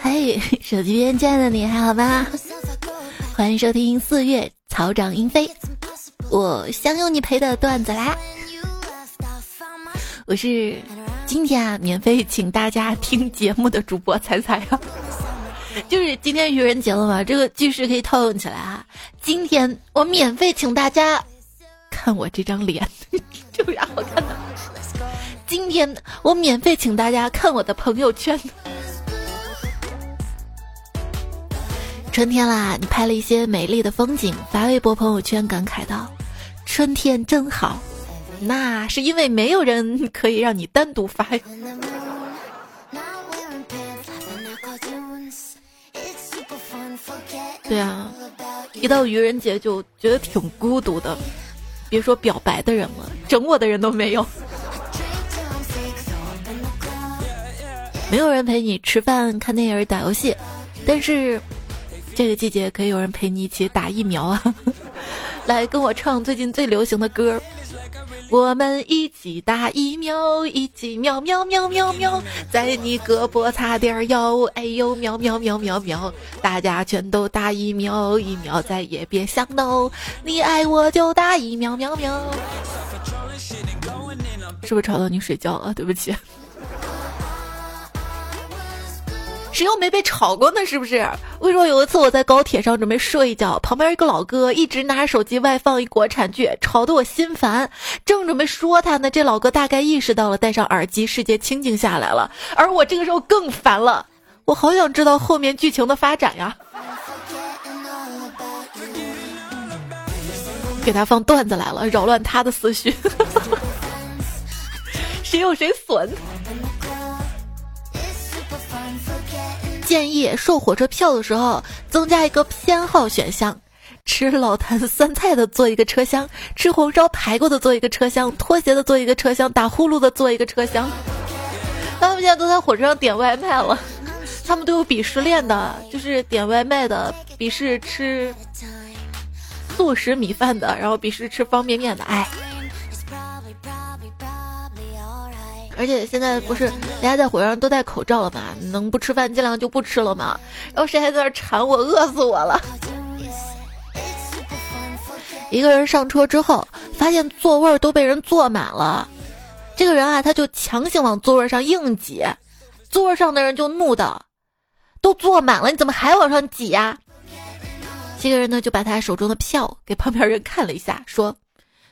嘿，手机边亲爱的你还好吗？欢迎收听四月草长莺飞，我相拥你陪的段子啦。我是今天啊免费请大家听节目的主播彩彩啊，就是今天愚人节了嘛，这个句式可以套用起来啊。今天我免费请大家看我这张脸，这有啥好看到？今天我免费请大家看我的朋友圈。春天啦，你拍了一些美丽的风景，发微博朋友圈，感慨道：“春天真好。”那是因为没有人可以让你单独发。对啊，一到愚人节就觉得挺孤独的，别说表白的人了，整我的人都没有。没有人陪你吃饭、看电影、打游戏，但是这个季节可以有人陪你一起打疫苗啊！来跟我唱最近最流行的歌。我们一起打疫苗，一起喵喵喵喵喵，在你胳膊擦点药，哎呦喵喵喵喵喵，大家全都打疫苗，疫苗再也别想 no，你爱我就打疫苗喵喵。是不是吵到你睡觉了？对不起。谁又没被吵过呢？是不是？为什么，有一次我在高铁上准备睡一觉，旁边一个老哥一直拿着手机外放一国产剧，吵得我心烦。正准备说他呢，这老哥大概意识到了，戴上耳机，世界清静下来了。而我这个时候更烦了，我好想知道后面剧情的发展呀！给他放段子来了，扰乱他的思绪。谁有谁损。建议售火车票的时候增加一个偏好选项，吃老坛酸菜的坐一个车厢，吃红烧排骨的坐一个车厢，拖鞋的坐一个车厢，打呼噜的坐一个车厢。他们现在都在火车上点外卖了，他们都有鄙视链的，就是点外卖的鄙视吃速食米饭的，然后鄙视吃方便面的，哎。而且现在不是大家在火车上都戴口罩了嘛？能不吃饭尽量就不吃了嘛。然后谁还在那馋我，饿死我了。一个人上车之后，发现座位都被人坐满了。这个人啊，他就强行往座位上硬挤，座位上的人就怒道：“都坐满了，你怎么还往上挤呀？”这个人呢，就把他手中的票给旁边人看了一下，说：“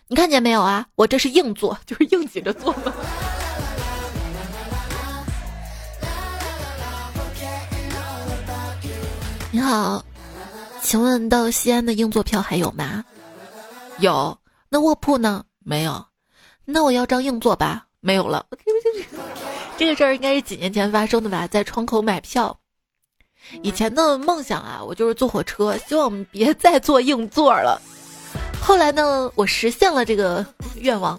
你看见没有啊？我这是硬座，就是硬挤着坐。”好，请问到西安的硬座票还有吗？有。那卧铺呢？没有。那我要张硬座吧？没有了。这个事儿应该是几年前发生的吧？在窗口买票。以前的梦想啊，我就是坐火车，希望别再坐硬座了。后来呢，我实现了这个愿望，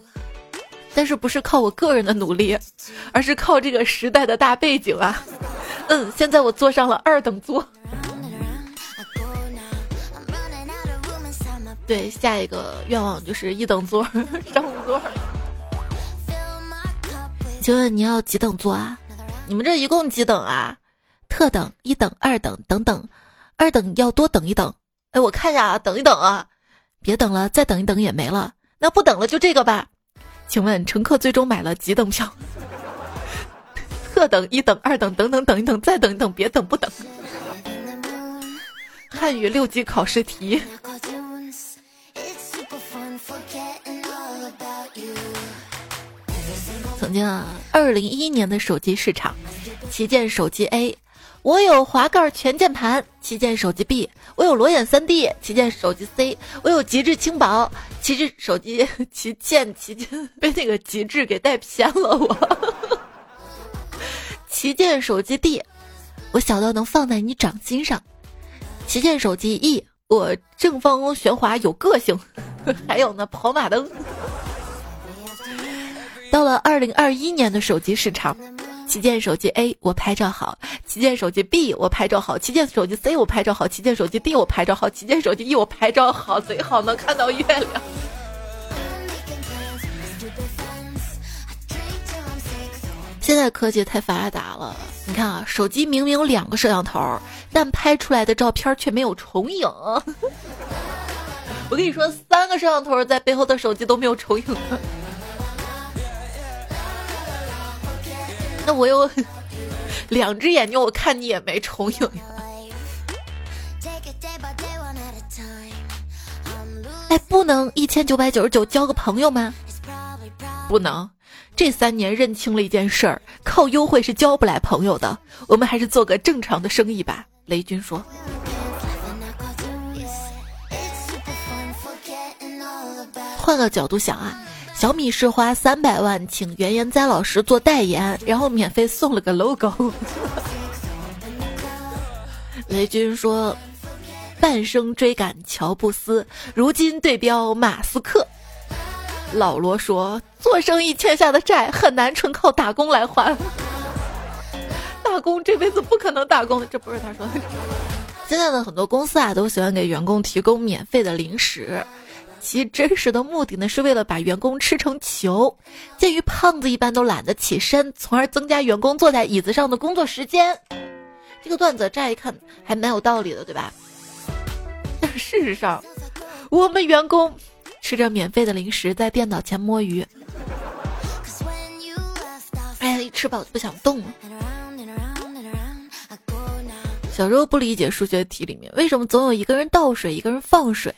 但是不是靠我个人的努力，而是靠这个时代的大背景啊。嗯，现在我坐上了二等座。对，下一个愿望就是一等座、商务座。请问你要几等座啊？你们这一共几等啊？特等、一等、二等等等，二等要多等一等。哎，我看一下啊，等一等啊，别等了，再等一等也没了。那不等了，就这个吧。请问乘客最终买了几等票？特等、一等、二等等等等一等，再等一等，别等不等。汉语六级考试题。曾经啊，二零一一年的手机市场，旗舰手机 A，我有滑盖全键盘；旗舰手机 B，我有裸眼三 D；旗舰手机 C，我有极致轻薄；旗帜手机 旗舰旗舰被那个极致给带偏了，我旗舰手机 D，我小到能放在你掌心上；旗舰手机 E，我正方旋滑有个性；还有呢，跑马灯。到了二零二一年的手机市场，旗舰手机 A 我拍照好，旗舰手机 B 我拍照好，旗舰手机 C 我拍照好，旗舰手机 D 我拍照好，旗舰手机 E 我拍照好，最好能看到月亮。现在科技太发达了，你看啊，手机明明有两个摄像头，但拍出来的照片却没有重影。我跟你说，三个摄像头在背后的手机都没有重影。那我有 两只眼睛，我看你也没重影呀。哎，不能一千九百九十九交个朋友吗？不能。这三年认清了一件事儿，靠优惠是交不来朋友的。我们还是做个正常的生意吧。雷军说。换个角度想啊，小米是花三百万请袁研哉老师做代言，然后免费送了个 logo。雷军说，半生追赶乔布斯，如今对标马斯克。老罗说：“做生意欠下的债很难纯靠打工来还，打工这辈子不可能打工。”这不是他说的。现在的很多公司啊，都喜欢给员工提供免费的零食，其真实的目的呢，是为了把员工吃成球。鉴于胖子一般都懒得起身，从而增加员工坐在椅子上的工作时间。这个段子乍一看还蛮有道理的，对吧？但事实上，我们员工。吃着免费的零食，在电脑前摸鱼。哎呀，一吃饱就不想动了。小时候不理解数学题里面为什么总有一个人倒水，一个人放水。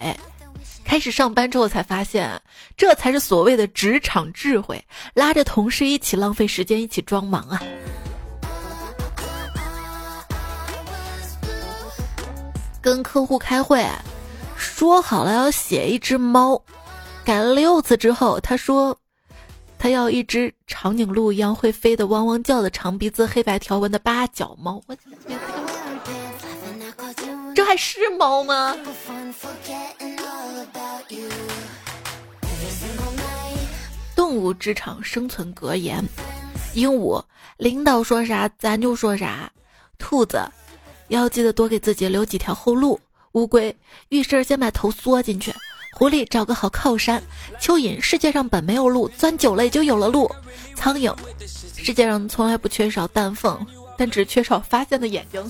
开始上班之后才发现，这才是所谓的职场智慧，拉着同事一起浪费时间，一起装忙啊。跟客户开会，说好了要写一只猫。改了六次之后，他说，他要一只长颈鹿一样会飞的、汪汪叫的、长鼻子、黑白条纹的八角猫。我这还是猫吗？动物职场生存格言：鹦鹉，领导说啥咱就说啥；兔子，要记得多给自己留几条后路；乌龟，遇事先把头缩进去。狐狸找个好靠山，蚯蚓世界上本没有路，钻久了也就有了路。苍蝇，世界上从来不缺少蛋缝，但只缺少发现的眼睛。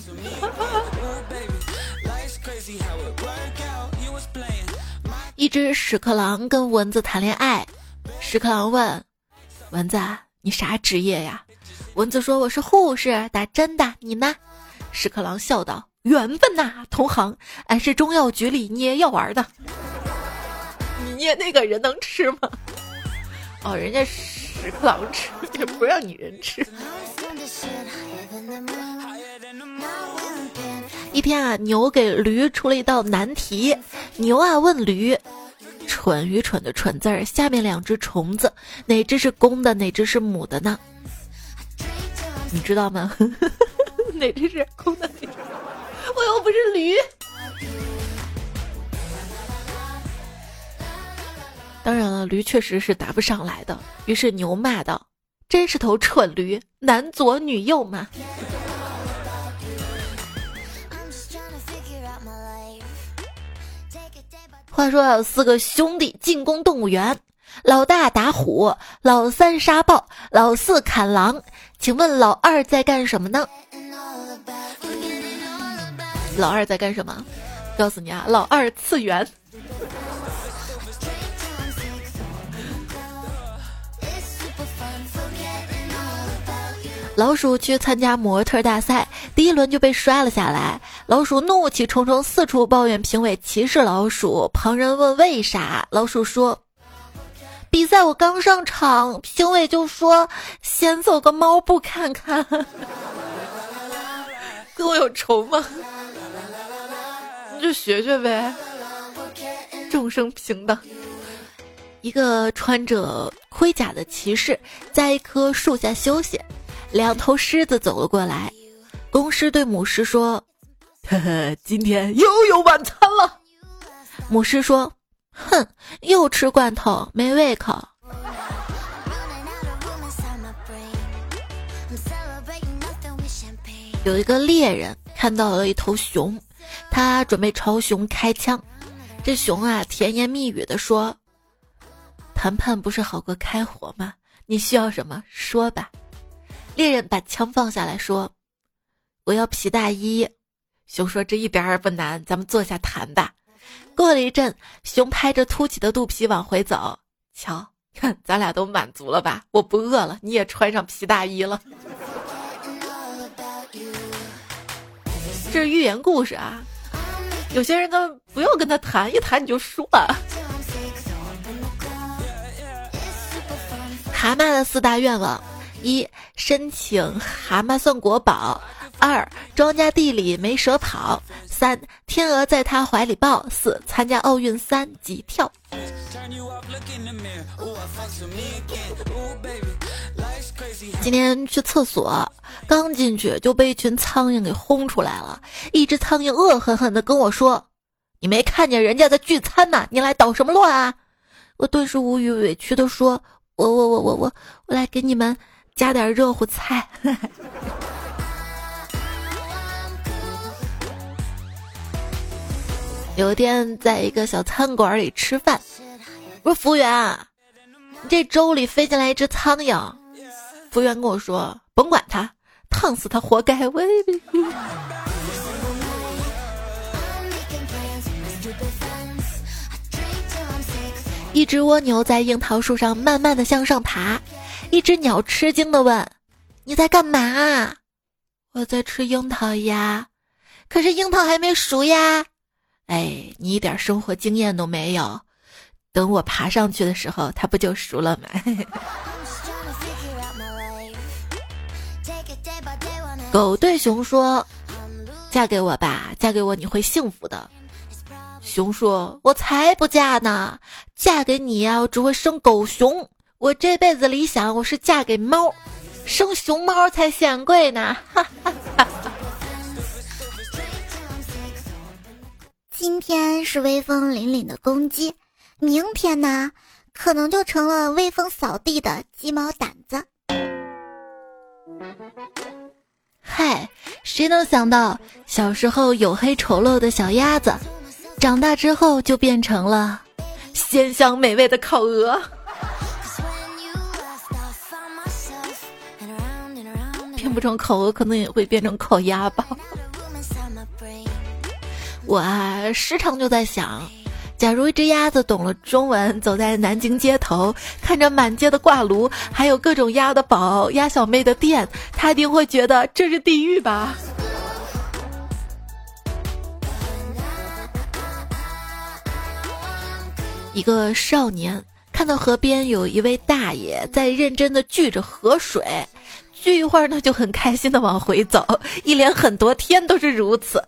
一只屎壳郎跟蚊子谈恋爱，屎壳郎问蚊子：“你啥职业呀？”蚊子说：“我是护士，打针的。你呢？”屎壳郎笑道：“缘分呐，同行，俺是中药局里捏药丸的。”你捏那个人能吃吗？哦，人家屎壳郎吃，也不让你人吃。一天啊，牛给驴出了一道难题。牛啊问驴：“蠢愚蠢的蠢字儿，下面两只虫子，哪只是公的，哪只是母的呢？你知道吗？哪只是公的？我又不是驴。”当然了，驴确实是答不上来的。于是牛骂道：“真是头蠢驴，男左女右嘛！”话说有四个兄弟进攻动物园，老大打虎，老三杀豹，老四砍狼。请问老二在干什么呢？老二在干什么？告诉你啊，老二次元。老鼠去参加模特大赛，第一轮就被摔了下来。老鼠怒气冲冲，四处抱怨评委歧视老鼠。旁人问为啥，老鼠说：“比赛我刚上场，评委就说先走个猫步看看。”跟我有仇吗？你就学学呗。众生平等。一个穿着盔甲的骑士在一棵树下休息。两头狮子走了过来，公狮对母狮说：“呵呵，今天又有晚餐了。”母狮说：“哼，又吃罐头，没胃口。”有一个猎人看到了一头熊，他准备朝熊开枪，这熊啊甜言蜜语的说：“谈判不是好过开火吗？你需要什么，说吧。”猎人把枪放下来说：“我要皮大衣。”熊说：“这一点儿不难，咱们坐下谈吧。”过了一阵，熊拍着凸起的肚皮往回走。瞧，看咱俩都满足了吧？我不饿了，你也穿上皮大衣了。这是寓言故事啊！有些人都不用跟他谈，一谈你就输了。蛤蟆的四大愿望：一、申请蛤蟆算国宝；二、庄稼地里没蛇跑；三、天鹅在他怀里抱；四、参加奥运三级跳。今天去厕所，刚进去就被一群苍蝇给轰出来了。一只苍蝇恶狠狠地跟我说：“你没看见人家在聚餐吗？你来捣什么乱啊？”我顿时无语，委屈地说。我我我我我我来给你们加点热乎菜。有一天在一个小餐馆里吃饭，我说服务员，这粥里飞进来一只苍蝇。服务员跟我说：“甭管它，烫死它活该。”我。一只蜗牛在樱桃树上慢慢的向上爬，一只鸟吃惊的问：“你在干嘛？”“我在吃樱桃呀，可是樱桃还没熟呀。”“哎，你一点生活经验都没有，等我爬上去的时候，它不就熟了吗？” 狗对熊说：“嫁给我吧，嫁给我你会幸福的。”熊说：“我才不嫁呢，嫁给你呀，我只会生狗熊。我这辈子理想，我是嫁给猫，生熊猫才显贵呢。”哈哈今天是威风凛凛的公鸡，明天呢，可能就成了威风扫地的鸡毛掸子。嗨，谁能想到小时候黝黑丑陋的小鸭子？长大之后就变成了鲜香美味的烤鹅，变 不成烤鹅，可能也会变成烤鸭吧。我啊，时常就在想，假如一只鸭子懂了中文，走在南京街头，看着满街的挂炉，还有各种鸭的宝、鸭小妹的店，它一定会觉得这是地狱吧。一个少年看到河边有一位大爷在认真的锯着河水，锯一会儿呢就很开心的往回走，一连很多天都是如此。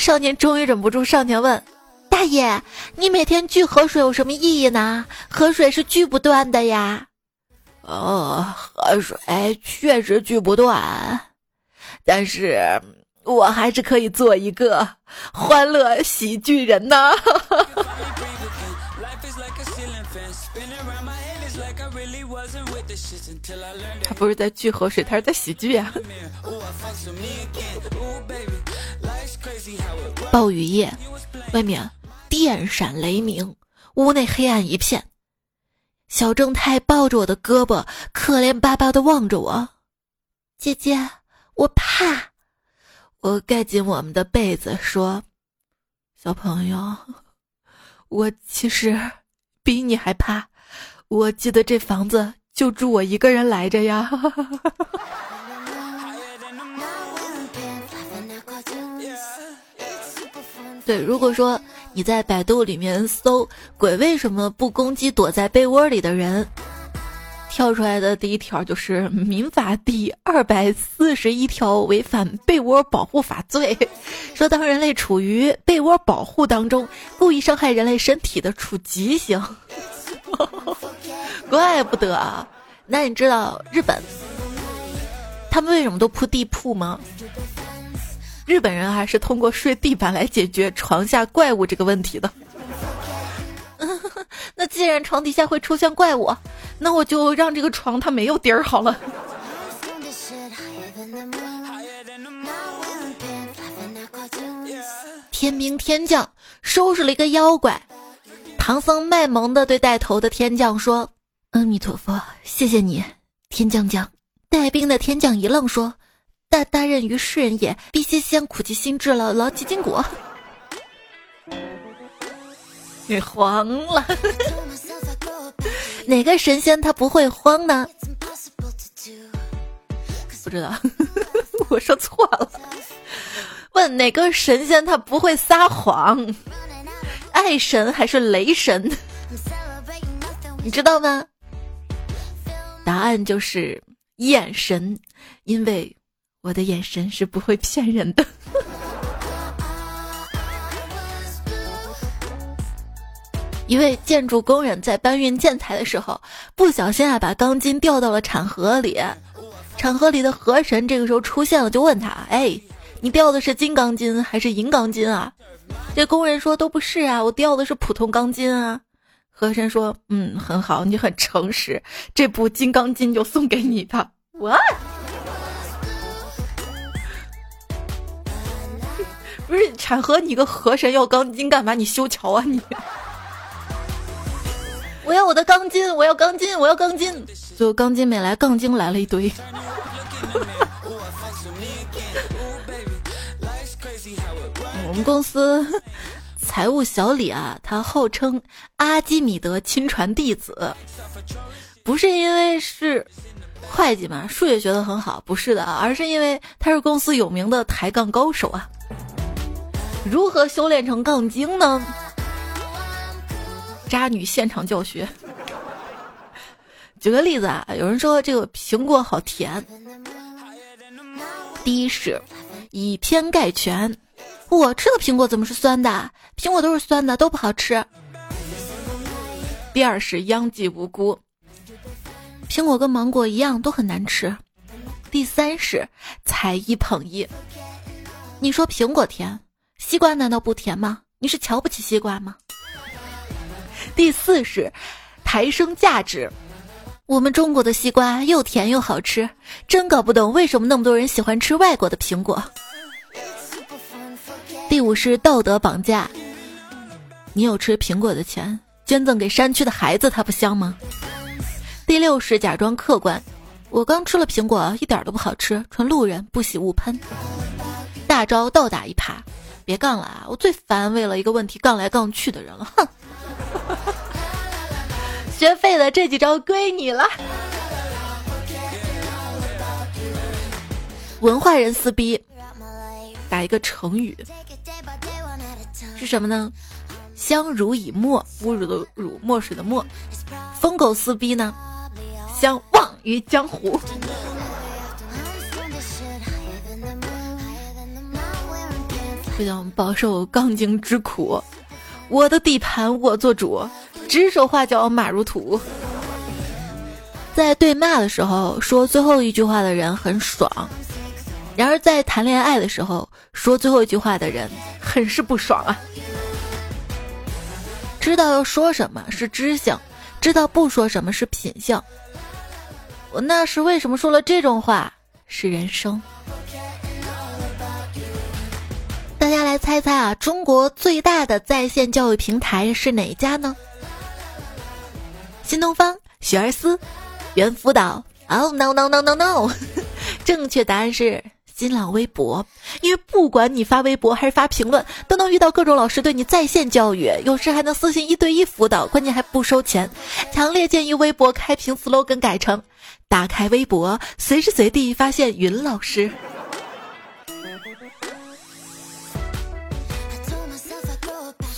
少年终于忍不住上前问：“大爷，你每天聚河水有什么意义呢？河水是聚不断的呀。”“哦，河水确实聚不断，但是我还是可以做一个欢乐喜剧人呢。”他不是在聚河水，他是在喜剧呀。暴雨夜，外面电闪雷鸣，屋内黑暗一片。小正太抱着我的胳膊，可怜巴巴的望着我。姐姐，我怕。我盖紧我们的被子，说：“小朋友，我其实比你还怕。我记得这房子。”就住我一个人来着呀。对，如果说你在百度里面搜“鬼为什么不攻击躲在被窝里的人”，跳出来的第一条就是《民法》第二百四十一条违反被窝保护法罪，说当人类处于被窝保护当中，故意伤害人类身体的，处极刑。怪不得啊！那你知道日本他们为什么都铺地铺吗？日本人还是通过睡地板来解决床下怪物这个问题的。那既然床底下会出现怪物，那我就让这个床它没有底儿好了。天兵天将收拾了一个妖怪。唐僧卖萌的对带头的天将说：“阿弥陀佛，谢谢你，天将将，带兵的天将一愣，说：“大大任于世人也，必须先苦其心志了，劳其筋骨。”你慌了？哪个神仙他不会慌呢？不知道，我说错了。问哪个神仙他不会撒谎？爱神还是雷神？你知道吗？答案就是眼神，因为我的眼神是不会骗人的。一位建筑工人在搬运建材的时候，不小心啊把钢筋掉到了产河里。产河里的河神这个时候出现了，就问他：“哎，你掉的是金钢筋还是银钢筋啊？”这工人说：“都不是啊，我掉的是普通钢筋啊。”河神说：“嗯，很好，你很诚实，这部金刚筋就送给你吧。”我不是产河，你个河神要钢筋干嘛？你修桥啊你？我要我的钢筋，我要钢筋，我要钢筋。最后钢筋没来，杠精来了一堆。我们公司财务小李啊，他号称阿基米德亲传弟子，不是因为是会计嘛，数学学得很好，不是的，而是因为他是公司有名的抬杠高手啊。如何修炼成杠精呢？渣女现场教学。举个例子啊，有人说这个苹果好甜。第一是以偏概全，我吃的苹果怎么是酸的？苹果都是酸的，都不好吃。第二是殃及无辜，苹果跟芒果一样都很难吃。第三是才一捧一，你说苹果甜，西瓜难道不甜吗？你是瞧不起西瓜吗？第四是抬升价值，我们中国的西瓜又甜又好吃，真搞不懂为什么那么多人喜欢吃外国的苹果。第五是道德绑架，你有吃苹果的钱，捐赠给山区的孩子，它不香吗？第六是假装客观，我刚吃了苹果，一点都不好吃，纯路人不喜勿喷。大招倒打一耙，别杠了啊！我最烦为了一个问题杠来杠去的人了，哼。学废的这几招归你了。文化人撕逼，打一个成语是什么呢？相濡以沫，侮辱的辱，墨水的墨。疯狗撕逼呢？相忘于江湖。不想饱受杠精之苦。我的地盘我做主，指手画脚马如土。在对骂的时候说最后一句话的人很爽，然而在谈恋爱的时候说最后一句话的人很是不爽啊。知道要说什么是知性，知道不说什么是品性。我那时为什么说了这种话？是人生。大家来猜猜啊，中国最大的在线教育平台是哪一家呢？新东方、学而思、猿辅导。Oh no no no no no！正确答案是新浪微博，因为不管你发微博还是发评论，都能遇到各种老师对你在线教育，有时还能私信一对一辅导，关键还不收钱。强烈建议微博开屏 slogan 改成：打开微博，随时随地发现云老师。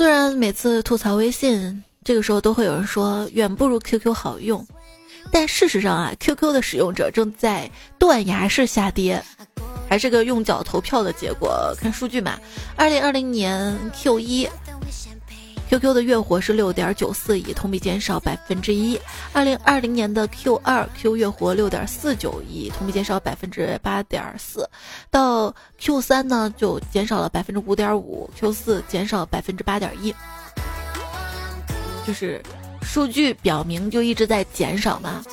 虽然每次吐槽微信，这个时候都会有人说远不如 QQ 好用，但事实上啊，QQ 的使用者正在断崖式下跌，还是个用脚投票的结果。看数据嘛，二零二零年 Q 一。QQ 的月活是六点九四亿，同比减少百分之一。二零二零年的 Q 二，Q 月活六点四九亿，同比减少百分之八点四。到 Q 三呢，就减少了百分之五点五，Q 四减少百分之八点一。就是数据表明就一直在减少嘛。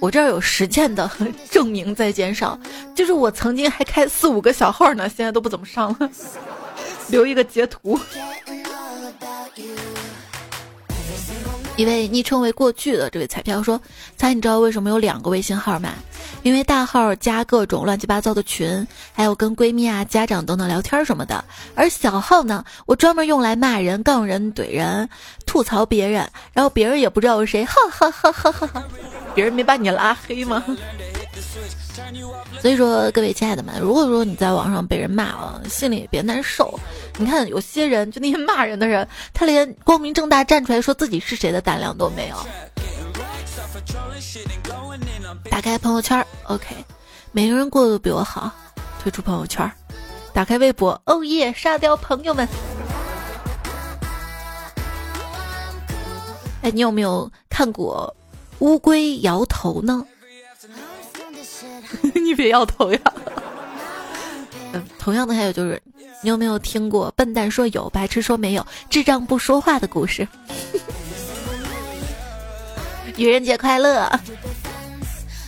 我这儿有实践的证明在减少，就是我曾经还开四五个小号呢，现在都不怎么上了。留一个截图。一位昵称为“过去的”这位彩票说：“猜你知道为什么有两个微信号吗？因为大号加各种乱七八糟的群，还有跟闺蜜啊、家长等等聊天什么的；而小号呢，我专门用来骂人、杠人、怼人、吐槽别人，然后别人也不知道我是谁，哈哈哈哈哈哈！别人没把你拉黑吗？”所以说，各位亲爱的们，如果说你在网上被人骂了，心里也别难受。你看，有些人就那些骂人的人，他连光明正大站出来说自己是谁的胆量都没有。打开朋友圈，OK，每个人过得都比我好，退出朋友圈。打开微博，哦耶，沙雕朋友们。哎，你有没有看过乌龟摇头呢？你别摇头呀！嗯，同样的还有就是，你有没有听过笨蛋说有，白痴说没有，智障不说话的故事？愚人节快乐！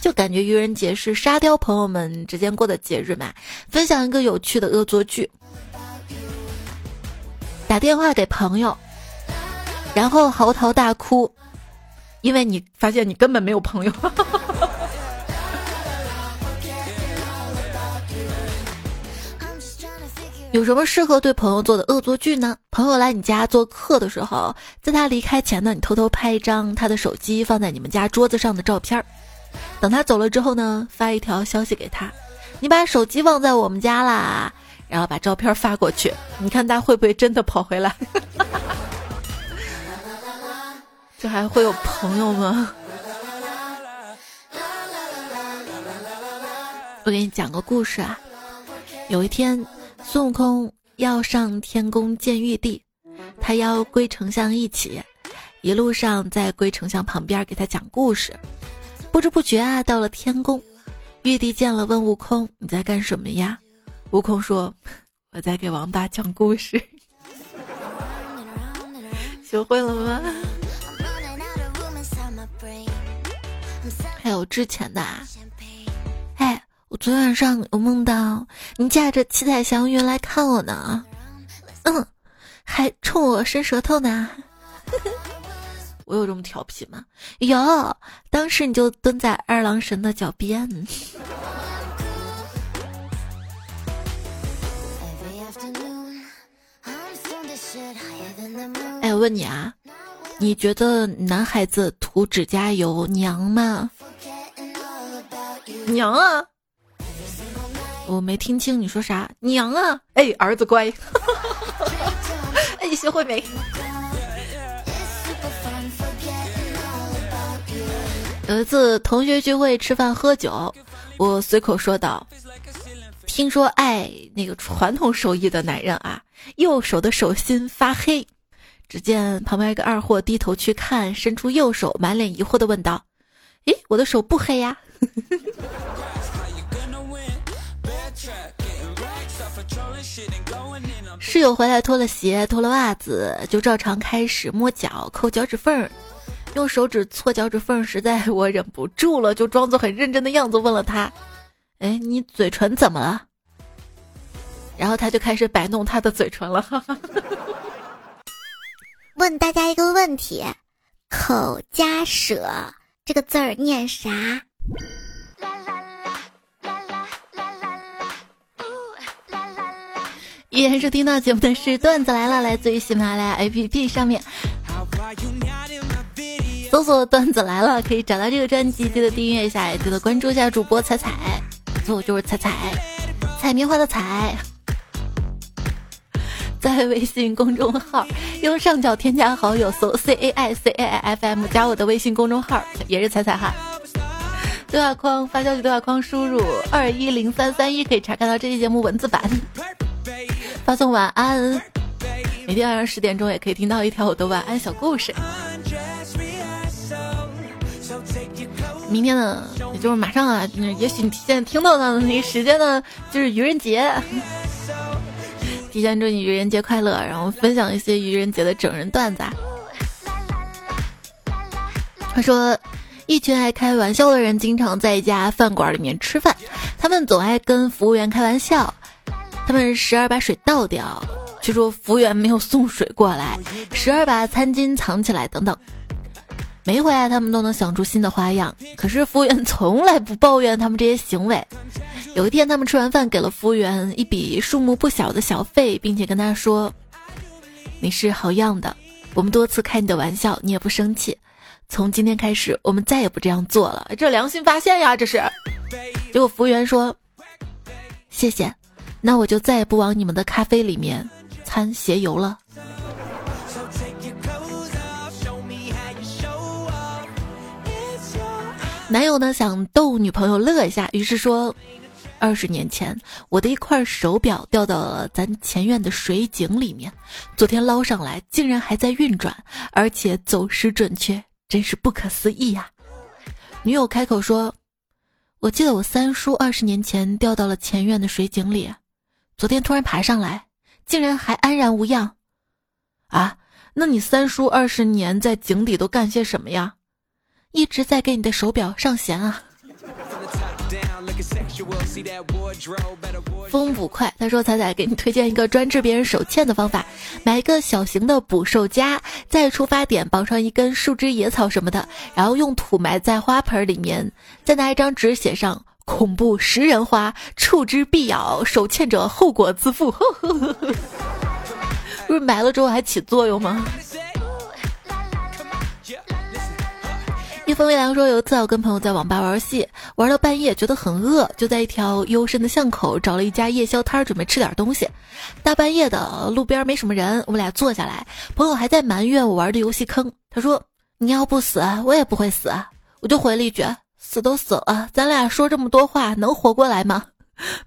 就感觉愚人节是沙雕朋友们之间过的节日嘛。分享一个有趣的恶作剧：打电话给朋友，然后嚎啕大哭，因为你发现你根本没有朋友。有什么适合对朋友做的恶作剧呢？朋友来你家做客的时候，在他离开前呢，你偷偷拍一张他的手机放在你们家桌子上的照片儿。等他走了之后呢，发一条消息给他：“你把手机忘在我们家啦。”然后把照片发过去，你看他会不会真的跑回来？这还会有朋友吗？我给你讲个故事啊，有一天。孙悟空要上天宫见玉帝，他邀龟丞相一起，一路上在龟丞相旁边给他讲故事。不知不觉啊，到了天宫，玉帝见了，问悟空：“你在干什么呀？”悟空说：“ 我在给王八讲故事。”学会了吗？还有之前的。啊。我昨晚上有梦到你驾着七彩祥云来看我呢，嗯，还冲我伸舌头呢。我有这么调皮吗？有，当时你就蹲在二郎神的脚边。哎，我问你啊，你觉得男孩子涂指甲油娘吗？娘啊！我没听清你说啥，娘啊！哎，儿子乖。哎，学会没？有一次同学聚会吃饭喝酒，我随口说道：“听说爱那个传统手艺的男人啊，右手的手心发黑。”只见旁边一个二货低头去看，伸出右手，满脸疑惑的问道：“诶，我的手不黑呀？” 室友回来脱了鞋，脱了袜子，就照常开始摸脚、抠脚趾缝儿，用手指搓脚趾缝儿。实在我忍不住了，就装作很认真的样子问了他：“哎，你嘴唇怎么了？”然后他就开始摆弄他的嘴唇了。问大家一个问题：口加舍这个字儿念啥？依然收听到节目的是段子来了，来自于喜马拉雅 APP 上面，搜索段子来了可以找到这个专辑，记得订阅一下，也记得关注一下主播彩彩，错就是彩彩，采棉花的彩，在微信公众号右上角添加好友，搜 C A I C A I F M，加我的微信公众号也是彩彩哈，对话框发消息，对话框输入二一零三三一，可以查看到这期节目文字版。发送晚安，每天晚上十点钟也可以听到一条我的晚安小故事。明天呢，也就是马上啊，也许你现在听到的那个时间呢，就是愚人节。提前祝你愚人节快乐，然后分享一些愚人节的整人段子。他说，一群爱开玩笑的人经常在一家饭馆里面吃饭，他们总爱跟服务员开玩笑。他们时而把水倒掉，就说服务员没有送水过来；时而把餐巾藏起来，等等。每回来他们都能想出新的花样，可是服务员从来不抱怨他们这些行为。有一天，他们吃完饭给了服务员一笔数目不小的小费，并且跟他说：“你是好样的，我们多次开你的玩笑，你也不生气。从今天开始，我们再也不这样做了。”这良心发现呀，这是。结果服务员说：“谢谢，那我就再也不往你们的咖啡里面掺鞋油了。”男友呢想逗女朋友乐一下，于是说：“二十年前我的一块手表掉到了咱前院的水井里面，昨天捞上来竟然还在运转，而且走时准确，真是不可思议呀！”女友开口说：“我记得我三叔二十年前掉到了前院的水井里，昨天突然爬上来，竟然还安然无恙。啊，那你三叔二十年在井底都干些什么呀？”一直在给你的手表上弦啊！风捕快，他说：“彩彩给你推荐一个专治别人手欠的方法，买一个小型的捕兽夹，在出发点绑上一根树枝、野草什么的，然后用土埋在花盆里面，再拿一张纸写上‘恐怖食人花，触之必咬，手欠者后果自负’。呵呵呵不是埋了之后还起作用吗？”一风微凉说：“有一次我跟朋友在网吧玩游戏，玩到半夜，觉得很饿，就在一条幽深的巷口找了一家夜宵摊，准备吃点东西。大半夜的，路边没什么人，我们俩坐下来，朋友还在埋怨我玩的游戏坑。他说：‘你要不死，我也不会死。’我就回了一句：‘死都死了，咱俩说这么多话，能活过来吗？’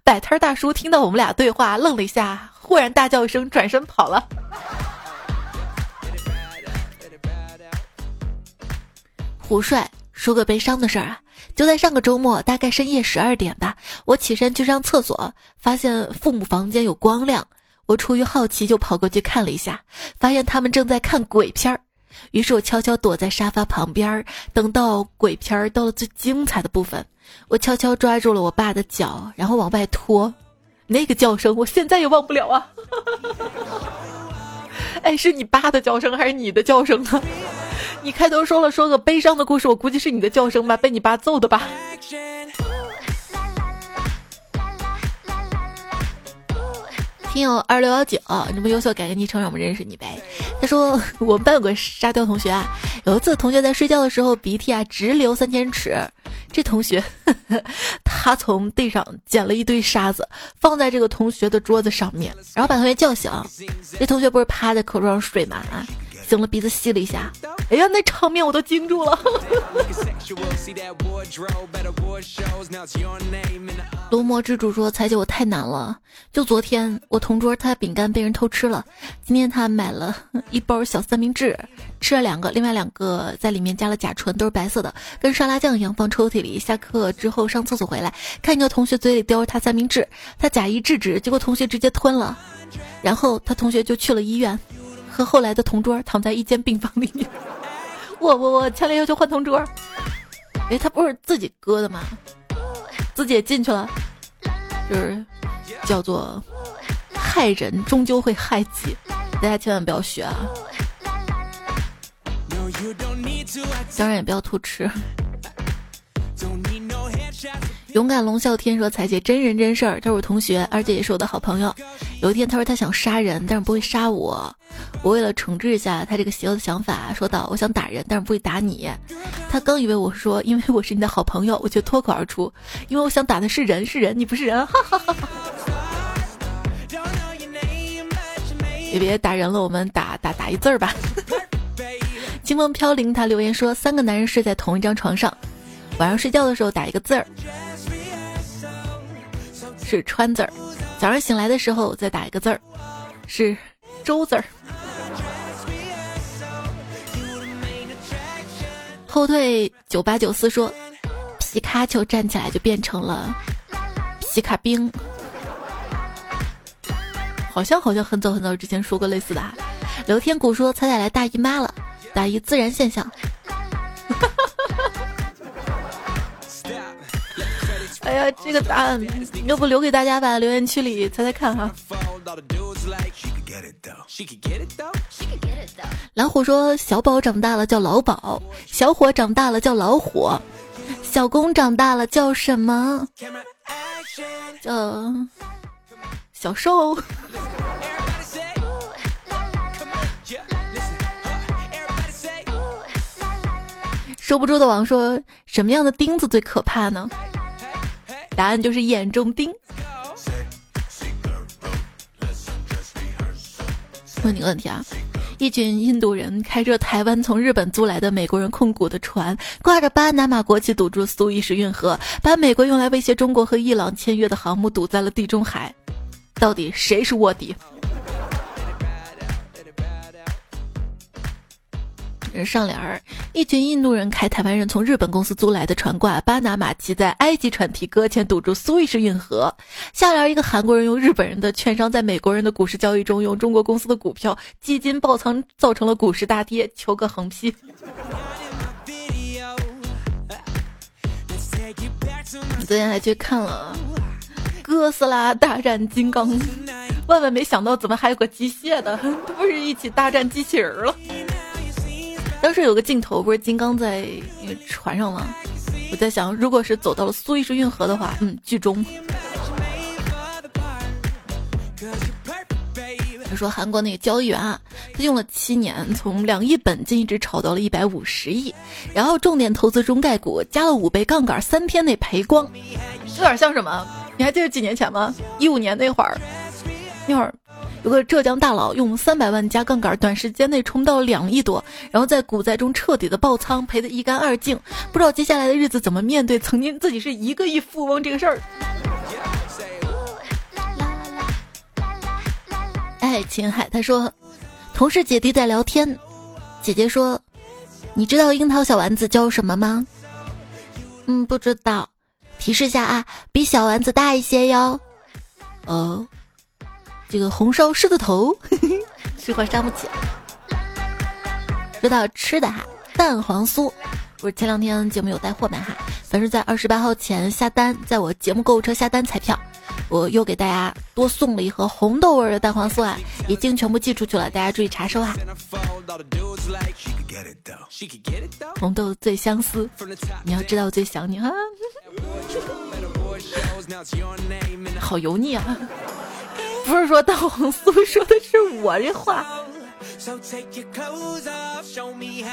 摆摊大叔听到我们俩对话，愣了一下，忽然大叫一声，转身跑了。”胡帅说个悲伤的事儿啊，就在上个周末，大概深夜十二点吧，我起身去上厕所，发现父母房间有光亮，我出于好奇就跑过去看了一下，发现他们正在看鬼片儿，于是我悄悄躲在沙发旁边，等到鬼片到了最精彩的部分，我悄悄抓住了我爸的脚，然后往外拖，那个叫声我现在也忘不了啊！哎，是你爸的叫声还是你的叫声呢？你开头说了说个悲伤的故事，我估计是你的叫声吧，被你爸揍的吧。听友二六幺九，这么优秀，改个昵称让我们认识你呗。他说 我们班有个沙雕同学啊，有一次同学在睡觉的时候鼻涕啊直流三千尺，这同学 他从地上捡了一堆沙子放在这个同学的桌子上面，然后把同学叫醒。这同学不是趴在课桌上睡吗？啊。醒了，鼻子吸了一下，哎呀，那场面我都惊住了。罗魔之主说：“彩姐，我太难了。就昨天，我同桌他饼干被人偷吃了。今天他买了 一包小三明治，吃了两个，另外两个在里面加了甲醇，都是白色的，跟沙拉酱一样，放抽屉里。下课之后上厕所回来，看一个同学嘴里叼着他三明治，他假意制止，结果同学直接吞了，然后他同学就去了医院。”和后来的同桌躺在一间病房里面，我我我强烈要求换同桌。哎，他不是自己割的吗？自己也进去了，就是叫做害人终究会害己，大家千万不要学啊！当然也不要偷吃。勇敢龙啸天说：“彩姐真人真事儿，他是我同学，而且也是我的好朋友。有一天，他说他想杀人，但是不会杀我。我为了惩治一下他这个邪恶的想法，说道：我想打人，但是不会打你。他刚以为我说，因为我是你的好朋友，我却脱口而出：因为我想打的是人，是人，你不是人。哈哈哈哈也别打人了，我们打打打一字儿吧。清风飘零，他留言说：三个男人睡在同一张床上，晚上睡觉的时候打一个字儿。”是川字儿，早上醒来的时候再打一个字儿，是周字儿。后退九八九四说，皮卡丘站起来就变成了皮卡兵，好像好像很早很早之前说过类似的啊。刘天谷说，彩彩来大姨妈了，打一自然现象。呀，这个答案要不留给大家吧，留言区里猜猜看哈。老虎说：“小宝长大了叫老宝，小伙长大了叫老虎，小公长大了叫什么？叫小瘦。”收不住的王说：“什么样的钉子最可怕呢？”答案就是眼中钉。问你个问题啊，一群印度人开着台湾从日本租来的美国人控股的船，挂着巴拿马国旗堵住苏伊士运河，把美国用来威胁中国和伊朗签约的航母堵在了地中海，到底谁是卧底？上联儿，一群印度人开台湾人从日本公司租来的船挂巴拿马旗，在埃及船体搁浅堵住苏伊士运河。下联一个韩国人用日本人的券商在美国人的股市交易中用中国公司的股票基金爆仓，造成了股市大跌。求个横批。你昨天还去看了《哥斯拉大战金刚》，万万没想到，怎么还有个机械的？不是一起大战机器人了？当时有个镜头，不是金刚在船上吗？我在想，如果是走到了苏伊士运河的话，嗯，剧中。他说韩国那个交易员啊，他用了七年，从两亿本金一直炒到了一百五十亿，然后重点投资中概股，加了五倍杠杆，三天内赔光，有点像什么？你还记得几年前吗？一五年那会儿，那会儿。有个浙江大佬用三百万加杠杆，短时间内冲到两亿多，然后在股灾中彻底的爆仓，赔得一干二净。不知道接下来的日子怎么面对曾经自己是一个亿富翁这个事儿。哎，秦海他说，同事姐弟在聊天，姐姐说：“你知道樱桃小丸子叫什么吗？”嗯，不知道。提示下啊，比小丸子大一些哟。哦。这个红烧狮子头，实话伤不起。说到吃的哈，蛋黄酥，不是前两天节目有带货吗？哈，凡是在二十八号前下单，在我节目购物车下单彩票，我又给大家多送了一盒红豆味的蛋黄酥啊，已经全部寄出去了，大家注意查收啊。红豆最相思，你要知道我最想你哈。好油腻啊！不是说大黄酥，说的是我这话。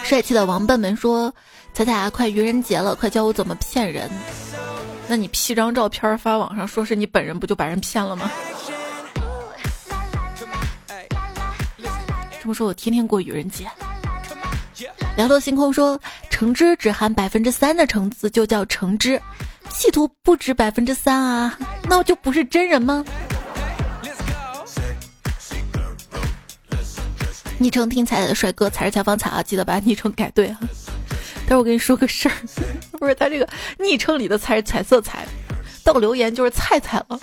帅气的王笨笨说：“彩彩啊，快愚人节了，快教我怎么骗人。”那你 P 张照片发网上，说是你本人，不就把人骗了吗？这么说，我天天过愚人节。聊到星空说：“橙汁只含百分之三的橙子就叫橙汁，P 图不止百分之三啊，那我就不是真人吗？”昵称听彩的帅哥才是采访彩啊，记得把昵称改对啊。但是我跟你说个事儿，不是他这个昵称里的才是彩色彩，到留言就是菜菜了。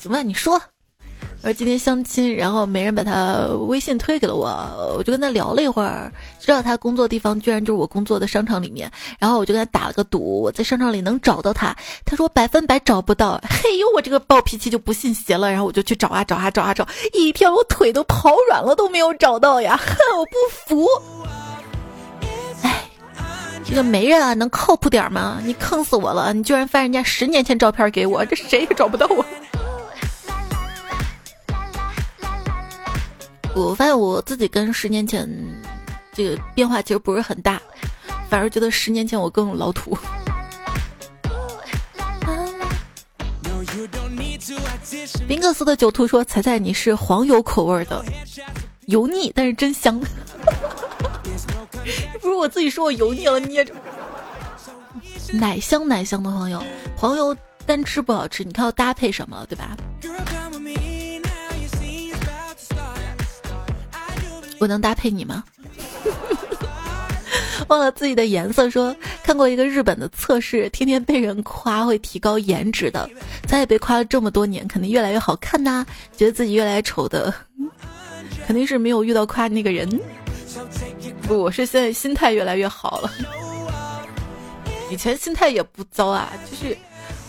怎么，你说。而今天相亲，然后没人把他微信推给了我，我就跟他聊了一会儿，知道他工作地方居然就是我工作的商场里面，然后我就跟他打了个赌，我在商场里能找到他。他说百分百找不到，嘿呦，我这个暴脾气就不信邪了，然后我就去找啊找啊找啊找，一天我腿都跑软了都没有找到呀，哼，我不服。哎，这个媒人啊，能靠谱点吗？你坑死我了，你居然翻人家十年前照片给我，这谁也找不到我。我发现我自己跟十年前这个变化其实不是很大，反而觉得十年前我更老土。宾克斯的酒徒说：“彩彩，你是黄油口味的，油腻但是真香。”不是我自己说我油腻了，你也奶香奶香的黄油，黄油单吃不好吃，你看要搭配什么，对吧？能搭配你吗？忘了自己的颜色，说看过一个日本的测试，天天被人夸会提高颜值的。咱也被夸了这么多年，肯定越来越好看呐。觉得自己越来越丑的，肯定是没有遇到夸那个人。不，我是现在心态越来越好了。以前心态也不糟啊，就是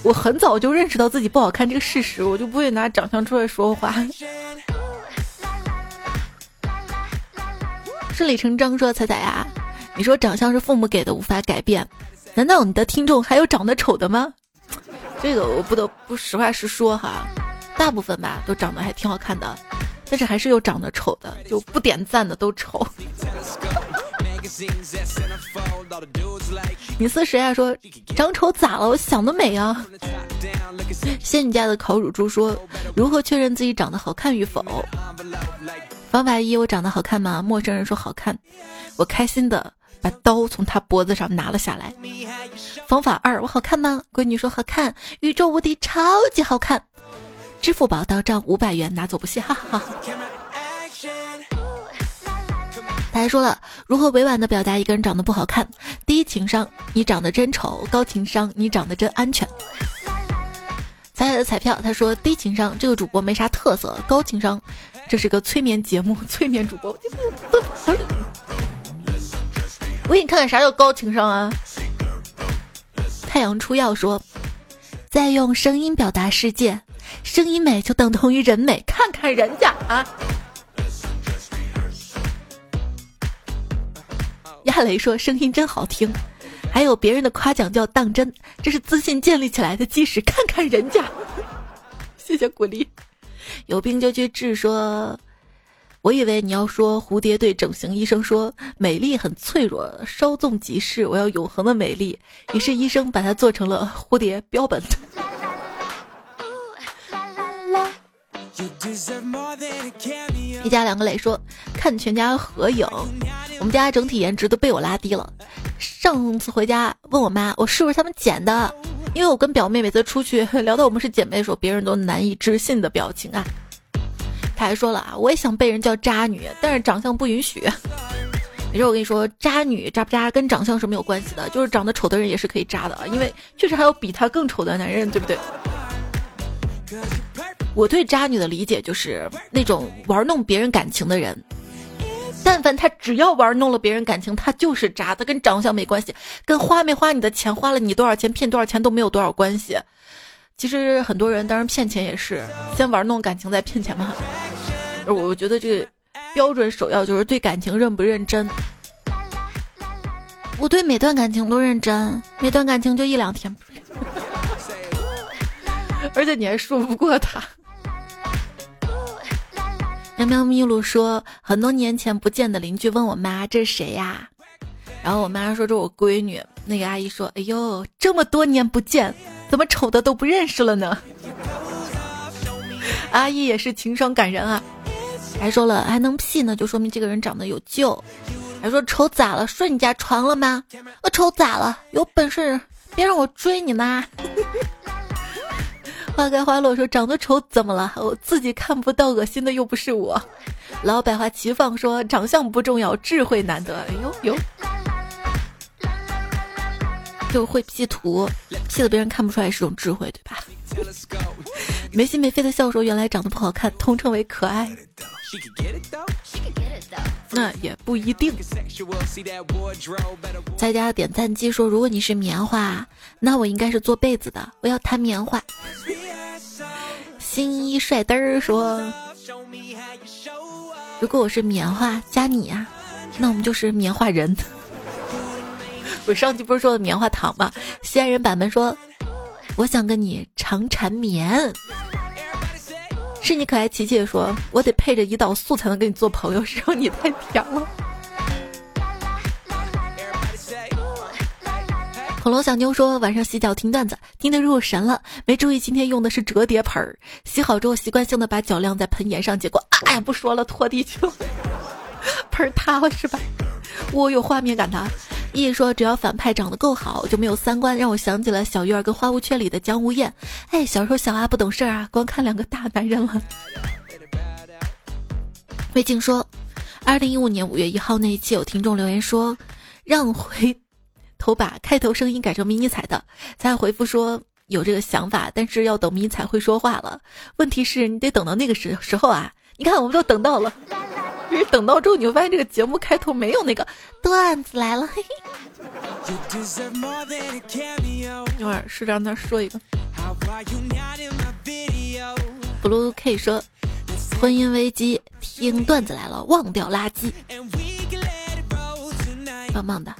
我很早就认识到自己不好看这个事实，我就不会拿长相出来说话。顺理成章说：“彩彩呀，你说长相是父母给的，无法改变，难道你的听众还有长得丑的吗？”这个我不得不实话实说哈，大部分吧都长得还挺好看的，但是还是有长得丑的，就不点赞的都丑。你四十呀？说长丑咋了？我想得美啊！仙女家的烤乳猪说：如何确认自己长得好看与否？方法一：我长得好看吗？陌生人说好看，我开心的把刀从他脖子上拿了下来。方法二：我好看吗？闺女说好看，宇宙无敌，超级好看。支付宝到账五百元，拿走不谢，哈哈哈。他还说了如何委婉的表达一个人长得不好看：低情商，你长得真丑；高情商，你长得真安全。彩彩的彩票，他说低情商，这个主播没啥特色；高情商，这是个催眠节目，催眠主播。我给你看看啥叫高情商啊！太阳出药说，在用声音表达世界，声音美就等同于人美，看看人家啊！亚雷说：“声音真好听，还有别人的夸奖叫当真，这是自信建立起来的基石。看看人家，谢谢鼓励。有病就去治。说，我以为你要说蝴蝶对整形医生说，美丽很脆弱，稍纵即逝，我要永恒的美丽。于是医生把它做成了蝴蝶标本。”一家两个磊说：“看全家合影，我们家整体颜值都被我拉低了。上次回家问我妈，我是不是他们剪的？因为我跟表妹每次出去 聊到我们是姐妹的时候，别人都难以置信的表情啊。他还说了啊，我也想被人叫渣女，但是长相不允许。没事，我跟你说，渣女渣不渣跟长相是没有关系的，就是长得丑的人也是可以渣的，因为确实还有比他更丑的男人，对不对？”我对渣女的理解就是那种玩弄别人感情的人，但凡他只要玩弄了别人感情，他就是渣，他跟长相没关系，跟花没花你的钱，花了你多少钱，骗多少钱都没有多少关系。其实很多人当然骗钱也是先玩弄感情再骗钱嘛。我觉得这个标准首要就是对感情认不认真。我对每段感情都认真，每段感情就一两天，而且你还说不过他。喵喵咪噜说，很多年前不见的邻居问我妈：“这是谁呀？”然后我妈说：“这是我闺女。”那个阿姨说：“哎呦，这么多年不见，怎么丑的都不认识了呢？”阿姨也是情商感人啊，还说了还能 P 呢，就说明这个人长得有救。还说丑咋了？睡你家床了吗？我丑咋了？有本事别让我追你呢！花开花落说长得丑怎么了？我自己看不到，恶心的又不是我。老百花齐放说长相不重要，智慧难得。哎呦呦，就会 P 图，P 的别人看不出来是种智慧，对吧？没心没肺的笑说原来长得不好看，统称为可爱。那也不一定。在家点赞机说如果你是棉花，那我应该是做被子的，我要弹棉花。新一帅嘚儿说：“如果我是棉花加你呀，那我们就是棉花人。”我上期不是说的棉花糖吗？西安人版本说：“我想跟你长缠绵。”是你可爱琪琪说：“我得配着胰岛素才能跟你做朋友，是让你太甜了。”恐龙小妞说：“晚上洗脚听段子，听得入神了，没注意今天用的是折叠盆儿。洗好之后，习惯性的把脚晾在盆沿上，结果哎呀，不说了，拖地去了，盆儿塌了是吧？我有画面感的。一说只要反派长得够好，就没有三观，让我想起了小鱼儿跟花无缺里的江无艳。哎，小时候小啊不懂事儿啊，光看两个大男人了。魏静说，二零一五年五月一号那一期有听众留言说，让回。”头把开头声音改成迷你彩的，才回复说有这个想法，但是要等迷彩会说话了。问题是你得等到那个时时候啊！你看，我们都等到了。可是等到之后，你会发现这个节目开头没有那个段子来了。嘿嘿。一会儿试着让他说一个。Blue K 说：婚姻危机，听段子来了，忘掉垃圾。棒棒的。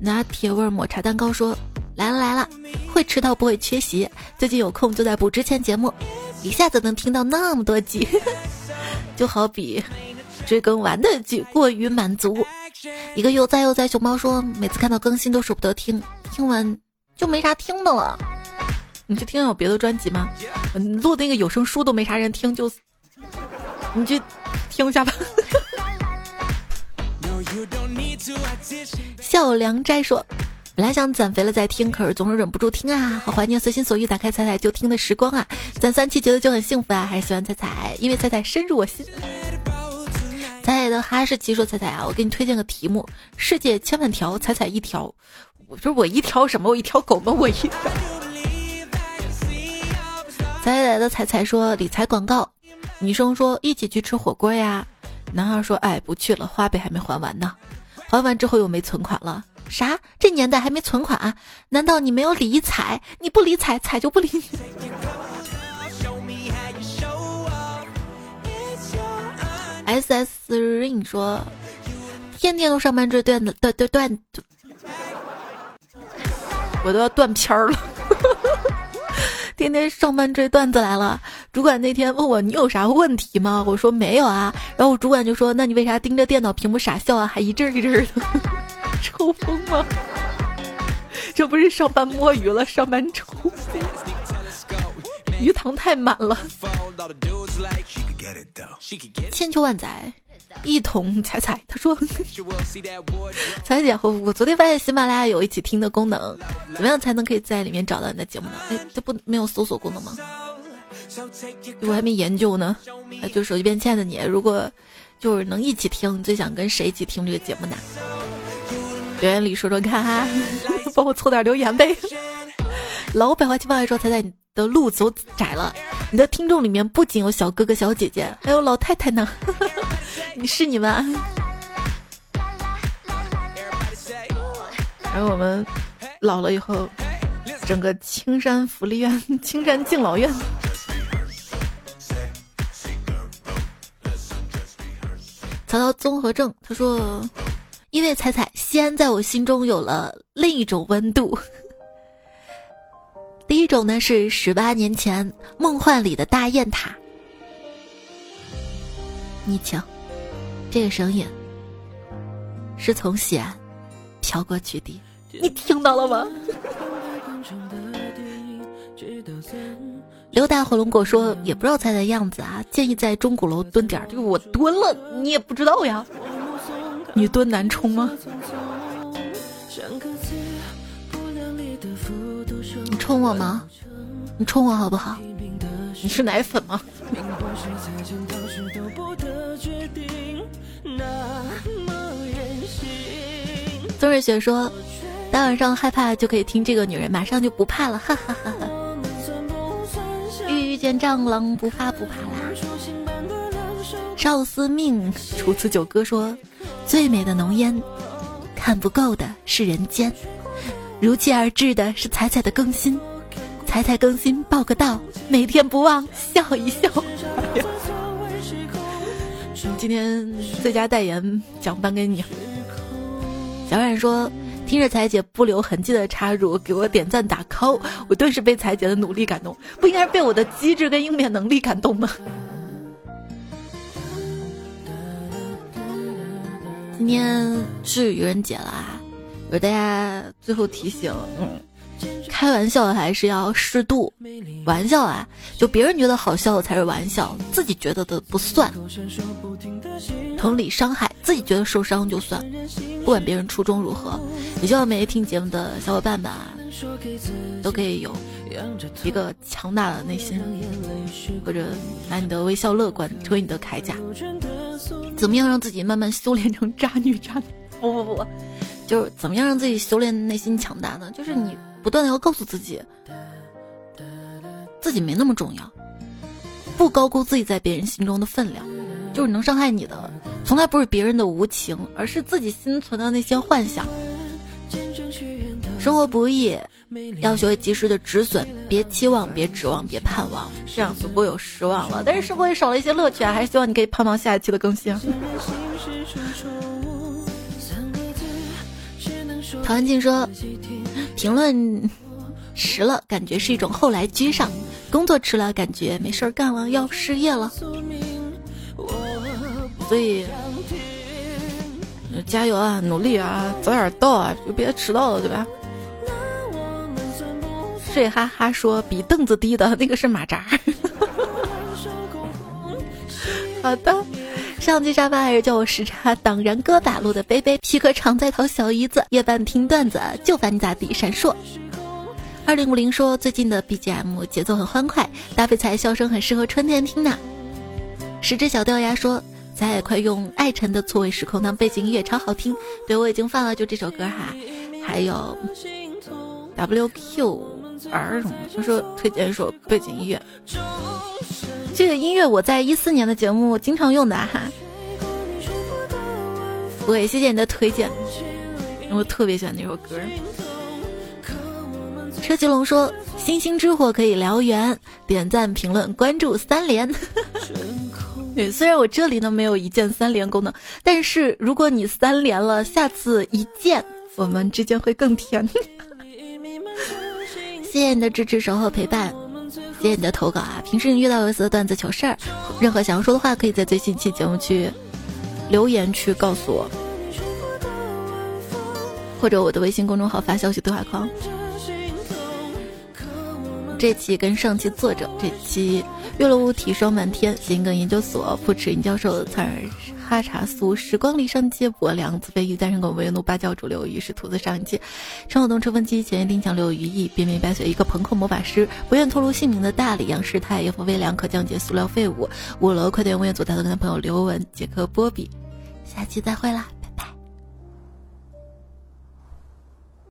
拿铁味抹茶蛋糕说：“来了来了，会迟到不会缺席。最近有空就在补之前节目，一下子能听到那么多集，就好比追更完的剧过于满足。”一个悠哉悠哉熊猫说：“每次看到更新都舍不得听，听完就没啥听的了。你去听有别的专辑吗？录那个有声书都没啥人听，就你去听一下吧。”笑良斋说：“本来想攒肥了再听，可是总是忍不住听啊，好怀念随心所欲打开彩彩就听的时光啊！攒三期觉得就很幸福啊，还是喜欢彩彩，因为彩彩深入我心。”彩彩的哈士奇说：“彩彩啊，我给你推荐个题目：世界千万条，彩彩一条。我说我一条什么？我一条狗吗？我一条。”彩彩的彩彩说：“理财广告。”女生说：“一起去吃火锅呀。”男孩说：“哎，不去了，花呗还没还完呢。还完之后又没存款了。啥？这年代还没存款？啊？难道你没有理财？你不理财，财就不理你。” S S Ring 说：“天天都上班追段子，断断断，我都要断片儿了。天天上班追段子来了。主管那天问我你有啥问题吗？我说没有啊。然后主管就说：那你为啥盯着电脑屏幕傻笑啊？还一阵一阵的，抽风吗？这不是上班摸鱼了，上班抽风。”鱼塘太满了，千秋万载，一同彩彩。他说：“ 彩姐，我我昨天发现喜马拉雅有一起听的功能，怎么样才能可以在里面找到你的节目呢？哎，这不没有搜索功能吗？我还没研究呢。哎，就手机边，亲爱的你，如果就是能一起听，你最想跟谁一起听这个节目呢？留言里说说看哈，帮我凑点留言呗。老百花齐放爱说彩彩。”的路走窄了，你的听众里面不仅有小哥哥小姐姐，还有老太太呢。你是你们？然后我们老了以后，整个青山福利院、青山敬老院。曹操综合症，他说：“因为彩彩，西安在我心中有了另一种温度。”第一种呢是十八年前梦幻里的大雁塔，你瞧，这个声音是从西安飘过去的，你听到了吗？刘大火龙果说也不知道猜的样子啊，建议在钟鼓楼蹲点儿，就我蹲了，你也不知道呀，你蹲南充吗？冲我吗？你冲我好不好？你是奶粉吗？曾瑞雪说：“大晚上害怕就可以听这个女人，马上就不怕了。”哈哈哈哈。遇见蟑螂不怕不怕啦。赵司命楚辞九歌说：“最美的浓烟，看不够的是人间。”如期而至的是彩彩的更新，彩彩更新报个到，每天不忘笑一笑。今天最佳代言奖颁给你。小冉说：“听着彩姐不留痕迹的插入，给我点赞打 call，我顿时被彩姐的努力感动，不应该是被我的机智跟应变能力感动吗？”今天是愚人节了啊。给大家最后提醒，嗯，开玩笑还是要适度。玩笑啊，就别人觉得好笑才是玩笑，自己觉得的不算。同理，伤害自己觉得受伤就算，不管别人初衷如何。也希望每一听节目的小伙伴们啊，都可以有一个强大的内心，或者拿你的微笑乐观成为你的铠甲。怎么样让自己慢慢修炼成渣女渣男？不不不。就是怎么样让自己修炼内心强大呢？就是你不断的要告诉自己，自己没那么重要，不高估自己在别人心中的分量。就是能伤害你的，从来不是别人的无情，而是自己心存的那些幻想。生活不易，要学会及时的止损，别期望，别指望，别盼望，这样子不会有失望了。但是生活也少了一些乐趣啊！还是希望你可以盼望下一期的更新。陶安静说：“评论迟了，感觉是一种后来居上；工作迟了，感觉没事儿干了，要失业了。所以加油啊，努力啊，早点到啊，就别迟到了，对吧？”睡哈哈说：“比凳子低的那个是马扎。” 好的，上期沙发还是叫我时差党然哥打路的杯杯，皮革常在逃小姨子，夜半听段子就烦你咋地闪烁。二零五零说最近的 BGM 节奏很欢快，搭配才笑声很适合春天听呢。十只小掉牙说咱也快用爱晨的错位时空当背景音乐超好听，对我已经放了就这首歌哈，还有 WQ R 什么，就说推荐一首背景音乐。这个音乐我在一四年的节目经常用的哈，我也谢谢你的推荐，我特别喜欢那首歌。车吉龙说：“星星之火可以燎原，点赞、评论、关注三连。”对，虽然我这里呢没有一键三连功能，但是如果你三连了，下次一键，我们之间会更甜。谢谢你的支持、守候、陪伴。谢你的投稿啊！平时你遇到有意思的段子、糗事儿，任何想要说的话，可以在最新期节目区留言区告诉我，或者我的微信公众号发消息对话框。这期跟上期作者，这期月落乌啼霜满天，心梗研究所副持人教授参尔哈茶酥，时光里上接驳梁子飞鱼单身狗维怒芭蕉主流于是兔子上一期，陈晓东吹风机前夜丁强六鱼翼边边白雪一个朋克魔法师不愿透露姓名的大理杨世泰 F 微凉可降解塑料废物五楼快点物业组大头跟他朋友刘文杰克波比，下期再会啦。